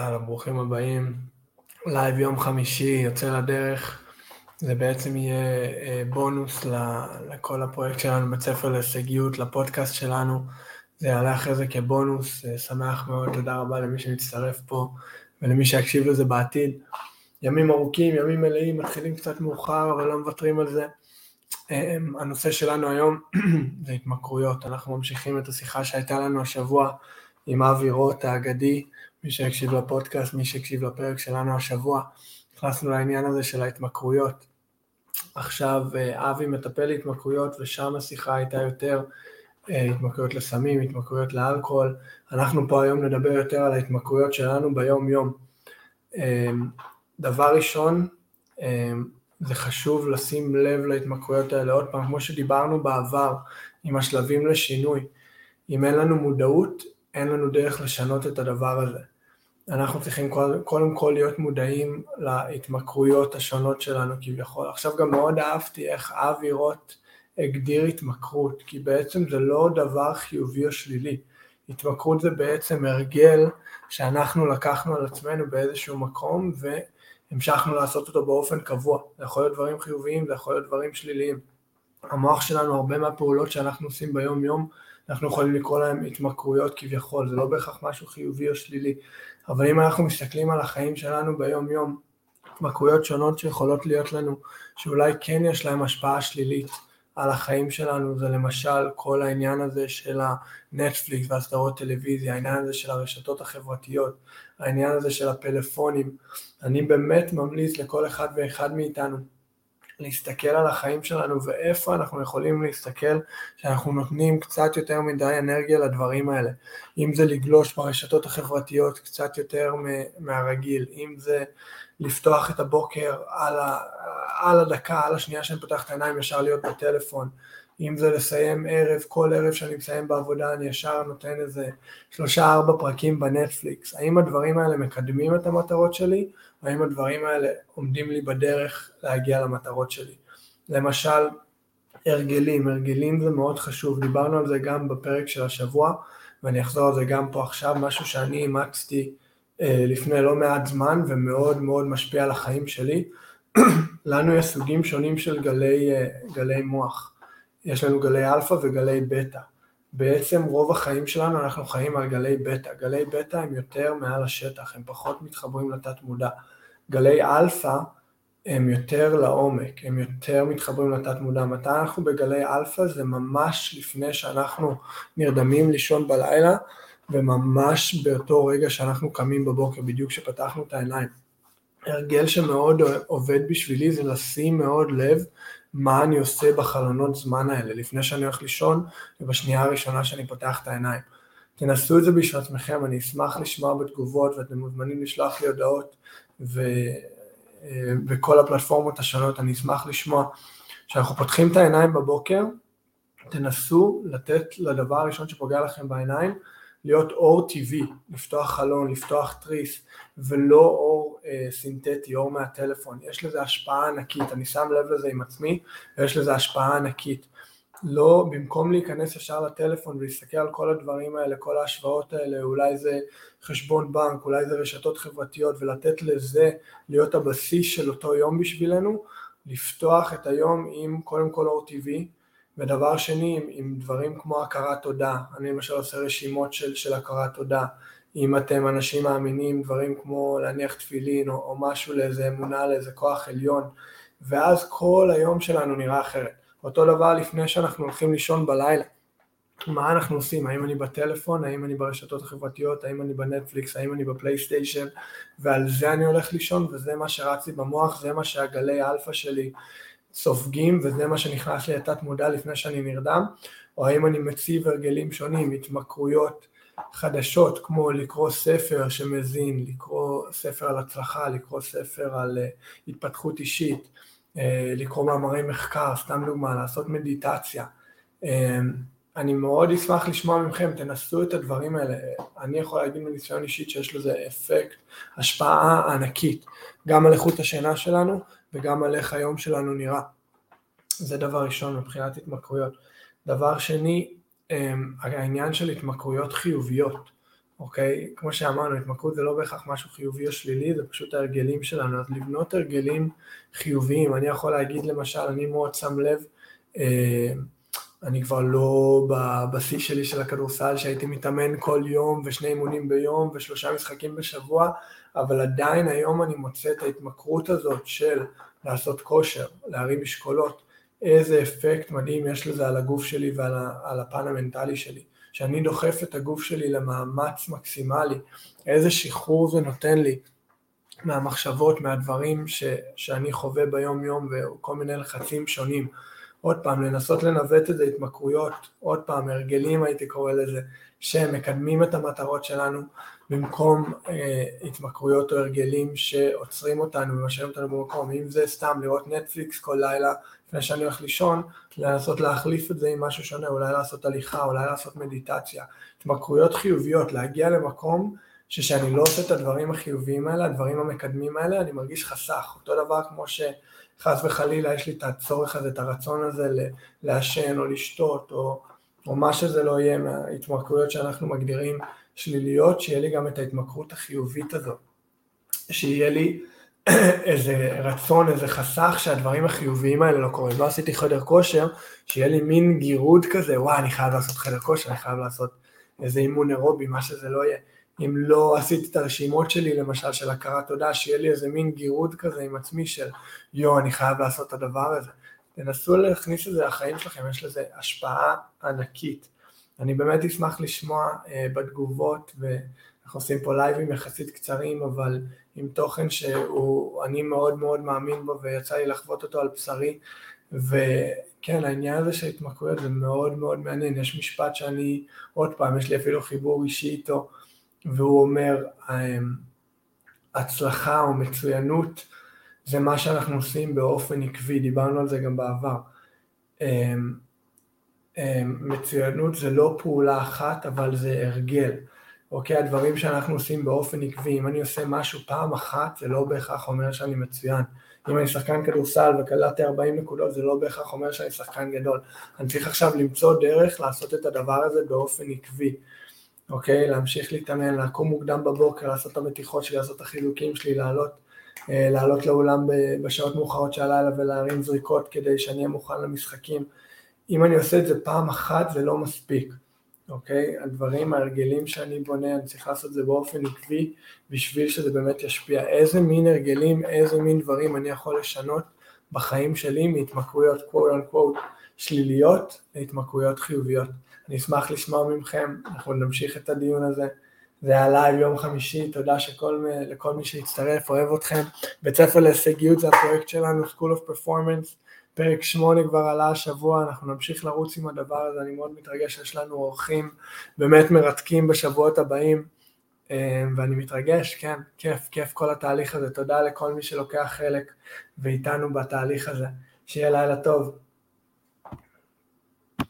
אהלן, ברוכים הבאים. live יום חמישי, יוצא לדרך. זה בעצם יהיה אה, בונוס לכל הפרויקט שלנו, בית ספר להישגיות, לפודקאסט שלנו. זה יעלה אחרי זה כבונוס, אה, שמח מאוד, תודה רבה למי שמצטרף פה ולמי שיקשיב לזה בעתיד. ימים ארוכים, ימים מלאים, מתחילים קצת מאוחר, אבל לא מוותרים על זה. אה, הנושא שלנו היום זה התמכרויות. אנחנו ממשיכים את השיחה שהייתה לנו השבוע עם אבי רוט האגדי, מי שהקשיב לפודקאסט, מי שהקשיב לפרק שלנו השבוע, נכנסנו לעניין הזה של ההתמכרויות. עכשיו אה, אבי מטפל להתמכרויות ושם השיחה הייתה יותר אה, התמכרויות לסמים, התמכרויות לאלכוהול. אנחנו פה היום נדבר יותר על ההתמכרויות שלנו ביום יום. אה, דבר ראשון, זה חשוב לשים לב להתמכרויות האלה. עוד פעם, כמו שדיברנו בעבר עם השלבים לשינוי, אם אין לנו מודעות, אין לנו דרך לשנות את הדבר הזה. אנחנו צריכים קודם כל להיות מודעים להתמכרויות השונות שלנו כביכול. עכשיו גם מאוד אהבתי איך אבי רוט הגדיר התמכרות, כי בעצם זה לא דבר חיובי או שלילי. התמכרות זה בעצם הרגל שאנחנו לקחנו על עצמנו באיזשהו מקום והמשכנו לעשות אותו באופן קבוע. זה יכול להיות דברים חיוביים, זה יכול להיות דברים שליליים. המוח שלנו, הרבה מהפעולות שאנחנו עושים ביום יום, אנחנו יכולים לקרוא להם התמכרויות כביכול, זה לא בהכרח משהו חיובי או שלילי. אבל אם אנחנו מסתכלים על החיים שלנו ביום יום, התמכרויות שונות שיכולות להיות לנו, שאולי כן יש להם השפעה שלילית על החיים שלנו, זה למשל כל העניין הזה של הנטפליקס והסדרות טלוויזיה, העניין הזה של הרשתות החברתיות, העניין הזה של הפלאפונים. אני באמת ממליץ לכל אחד ואחד מאיתנו להסתכל על החיים שלנו ואיפה אנחנו יכולים להסתכל שאנחנו נותנים קצת יותר מדי אנרגיה לדברים האלה. אם זה לגלוש ברשתות החברתיות קצת יותר מהרגיל, אם זה לפתוח את הבוקר על, ה, על הדקה, על השנייה שאני פותח את העיניים ישר להיות בטלפון, אם זה לסיים ערב, כל ערב שאני מסיים בעבודה אני ישר נותן איזה שלושה ארבע פרקים בנטפליקס. האם הדברים האלה מקדמים את המטרות שלי, או האם הדברים האלה עומדים לי בדרך להגיע למטרות שלי. למשל, הרגלים, הרגלים זה מאוד חשוב, דיברנו על זה גם בפרק של השבוע, ואני אחזור על זה גם פה עכשיו, משהו שאני אימצתי אה, לפני לא מעט זמן ומאוד מאוד משפיע על החיים שלי. לנו יש סוגים שונים של גלי, אה, גלי מוח. יש לנו גלי אלפא וגלי בטא. בעצם רוב החיים שלנו אנחנו חיים על גלי בטא. גלי בטא הם יותר מעל השטח, הם פחות מתחברים לתת מודע. גלי אלפא הם יותר לעומק, הם יותר מתחברים לתת מודע. מתי אנחנו בגלי אלפא זה ממש לפני שאנחנו נרדמים לישון בלילה, וממש באותו רגע שאנחנו קמים בבוקר, בדיוק כשפתחנו את העיניים. הרגל שמאוד עובד בשבילי זה לשים מאוד לב מה אני עושה בחלונות זמן האלה, לפני שאני הולך לישון ובשנייה הראשונה שאני פותח את העיניים. תנסו את זה בשביל עצמכם, אני אשמח לשמוע בתגובות ואתם מוזמנים לשלוח לי הודעות ו... וכל הפלטפורמות השונות, אני אשמח לשמוע. כשאנחנו פותחים את העיניים בבוקר, תנסו לתת לדבר הראשון שפוגע לכם בעיניים להיות אור טבעי, לפתוח חלון, לפתוח תריס, ולא אור אה, סינתטי, אור מהטלפון. יש לזה השפעה ענקית, אני שם לב לזה עם עצמי, ויש לזה השפעה ענקית. לא, במקום להיכנס ישר לטלפון ולהסתכל על כל הדברים האלה, כל ההשוואות האלה, אולי זה חשבון בנק, אולי זה רשתות חברתיות, ולתת לזה להיות הבסיס של אותו יום בשבילנו, לפתוח את היום עם קודם כל אור טבעי, ודבר שני, עם, דברים כמו הכרת תודה, אני למשל עושה רשימות של, של הכרת תודה, אם אתם אנשים מאמינים, דברים כמו להניח תפילין או, או משהו לאיזה אמונה, לאיזה כוח עליון, ואז כל היום שלנו נראה אחרת. אותו דבר לפני שאנחנו הולכים לישון בלילה. מה אנחנו עושים? האם אני בטלפון? האם אני ברשתות החברתיות? האם אני בנטפליקס? האם אני בפלייסטיישן? ועל זה אני הולך לישון, וזה מה שרץ לי במוח, זה מה שהגלי אלפא שלי סופגים וזה מה שנכנס לי לתת מודע לפני שאני נרדם, או האם אני מציב הרגלים שונים, התמכרויות חדשות כמו לקרוא ספר שמזין, לקרוא ספר על הצלחה, לקרוא ספר על אה, התפתחות אישית, אה, לקרוא מאמרי מחקר, סתם דוגמה, לעשות מדיטציה. Uh, אני מאוד אשמח לשמוע מכם, תנסו את הדברים האלה. אני יכול להגיד מניסיון אישית שיש לזה אפקט, השפעה ענקית, גם על איכות השינה שלנו וגם על איך היום שלנו נראה. זה דבר ראשון מבחינת התמכרויות. דבר שני, אמ, העניין של התמכרויות חיוביות, אוקיי? כמו שאמרנו, התמכרות זה לא בהכרח משהו חיובי או שלילי, זה פשוט ההרגלים שלנו. אז לבנות הרגלים חיוביים, אני יכול להגיד למשל, אני מאוד שם לב, אה, אני כבר לא בשיא שלי של הכדורסל, שהייתי מתאמן כל יום ושני אימונים ביום ושלושה משחקים בשבוע, אבל עדיין היום אני מוצא את ההתמכרות הזאת של לעשות כושר, להרים משקולות, איזה אפקט מדהים יש לזה על הגוף שלי ועל הפן המנטלי שלי. שאני דוחף את הגוף שלי למאמץ מקסימלי, איזה שחרור זה נותן לי מהמחשבות, מהדברים ש, שאני חווה ביום יום וכל מיני לחצים שונים. עוד פעם, לנסות לנווט את זה התמכרויות, עוד פעם, הרגלים הייתי קורא לזה, שמקדמים את המטרות שלנו במקום אה, התמכרויות או הרגלים שעוצרים אותנו ומשאירים אותנו במקום, אם זה סתם לראות נטפליקס כל לילה לפני שאני הולך לישון, לנסות להחליף את זה עם משהו שונה, אולי לעשות הליכה, אולי לעשות מדיטציה, התמכרויות חיוביות, להגיע למקום שכשאני לא עושה את הדברים החיוביים האלה, הדברים המקדמים האלה, אני מרגיש חסך, אותו דבר כמו שחס וחלילה יש לי את הצורך הזה, את הרצון הזה לעשן או לשתות או, או מה שזה לא יהיה מההתמכרויות שאנחנו מגדירים שליליות, שיהיה לי גם את ההתמכרות החיובית הזאת, שיהיה לי איזה רצון, איזה חסך שהדברים החיוביים האלה לא קורים. לא עשיתי חדר כושר, שיהיה לי מין גירוד כזה, וואי, אני חייב לעשות חדר כושר, אני חייב לעשות איזה אימון אירובי, מה שזה לא יהיה. אם לא עשיתי את הרשימות שלי, למשל, של הכרת תודה, שיהיה לי איזה מין גירוד כזה עם עצמי של יואו, אני חייב לעשות את הדבר הזה. תנסו להכניס את זה לחיים שלכם, יש לזה השפעה ענקית. אני באמת אשמח לשמוע uh, בתגובות, ואנחנו עושים פה לייבים יחסית קצרים, אבל עם תוכן שאני מאוד מאוד מאמין בו ויצא לי לחוות אותו על בשרי, וכן, העניין הזה של התמכרויות זה מאוד מאוד מעניין, יש משפט שאני, עוד פעם, יש לי אפילו חיבור אישי איתו, והוא אומר, אמ, הצלחה או מצוינות זה מה שאנחנו עושים באופן עקבי, דיברנו על זה גם בעבר. אמ, אמ, מצוינות זה לא פעולה אחת, אבל זה הרגל. אוקיי, הדברים שאנחנו עושים באופן עקבי, אם אני עושה משהו פעם אחת, זה לא בהכרח אומר שאני מצוין. אם אני שחקן כדורסל וקלטתי 40 נקודות, זה לא בהכרח אומר שאני שחקן גדול. אני צריך עכשיו למצוא דרך לעשות את הדבר הזה באופן עקבי. אוקיי, להמשיך להתאמן, לקום מוקדם בבוקר, לעשות את המתיחות שלי, לעשות את החילוקים שלי, לעלות, אה, לעלות לאולם בשעות מאוחרות של הלילה ולהרים זריקות כדי שאני אהיה מוכן למשחקים. אם אני עושה את זה פעם אחת זה לא מספיק. אוקיי? הדברים, ההרגלים שאני בונה, אני צריך לעשות את זה באופן עקבי בשביל שזה באמת ישפיע. איזה מין הרגלים, איזה מין דברים אני יכול לשנות בחיים שלי מהתמכרויות quote unquote שליליות להתמכרויות חיוביות. אני אשמח לשמוע מכם, אנחנו נמשיך את הדיון הזה. זה היה live יום חמישי, תודה שכל, לכל מי שהצטרף, אוהב אתכם. בית ספר להישגיות זה הפרויקט שלנו, School of Performance. פרק שמונה כבר עלה השבוע, אנחנו נמשיך לרוץ עם הדבר הזה, אני מאוד מתרגש שיש לנו אורחים באמת מרתקים בשבועות הבאים, אה, ואני מתרגש, כן, כיף, כיף כל התהליך הזה, תודה לכל מי שלוקח חלק ואיתנו בתהליך הזה, שיהיה לילה טוב.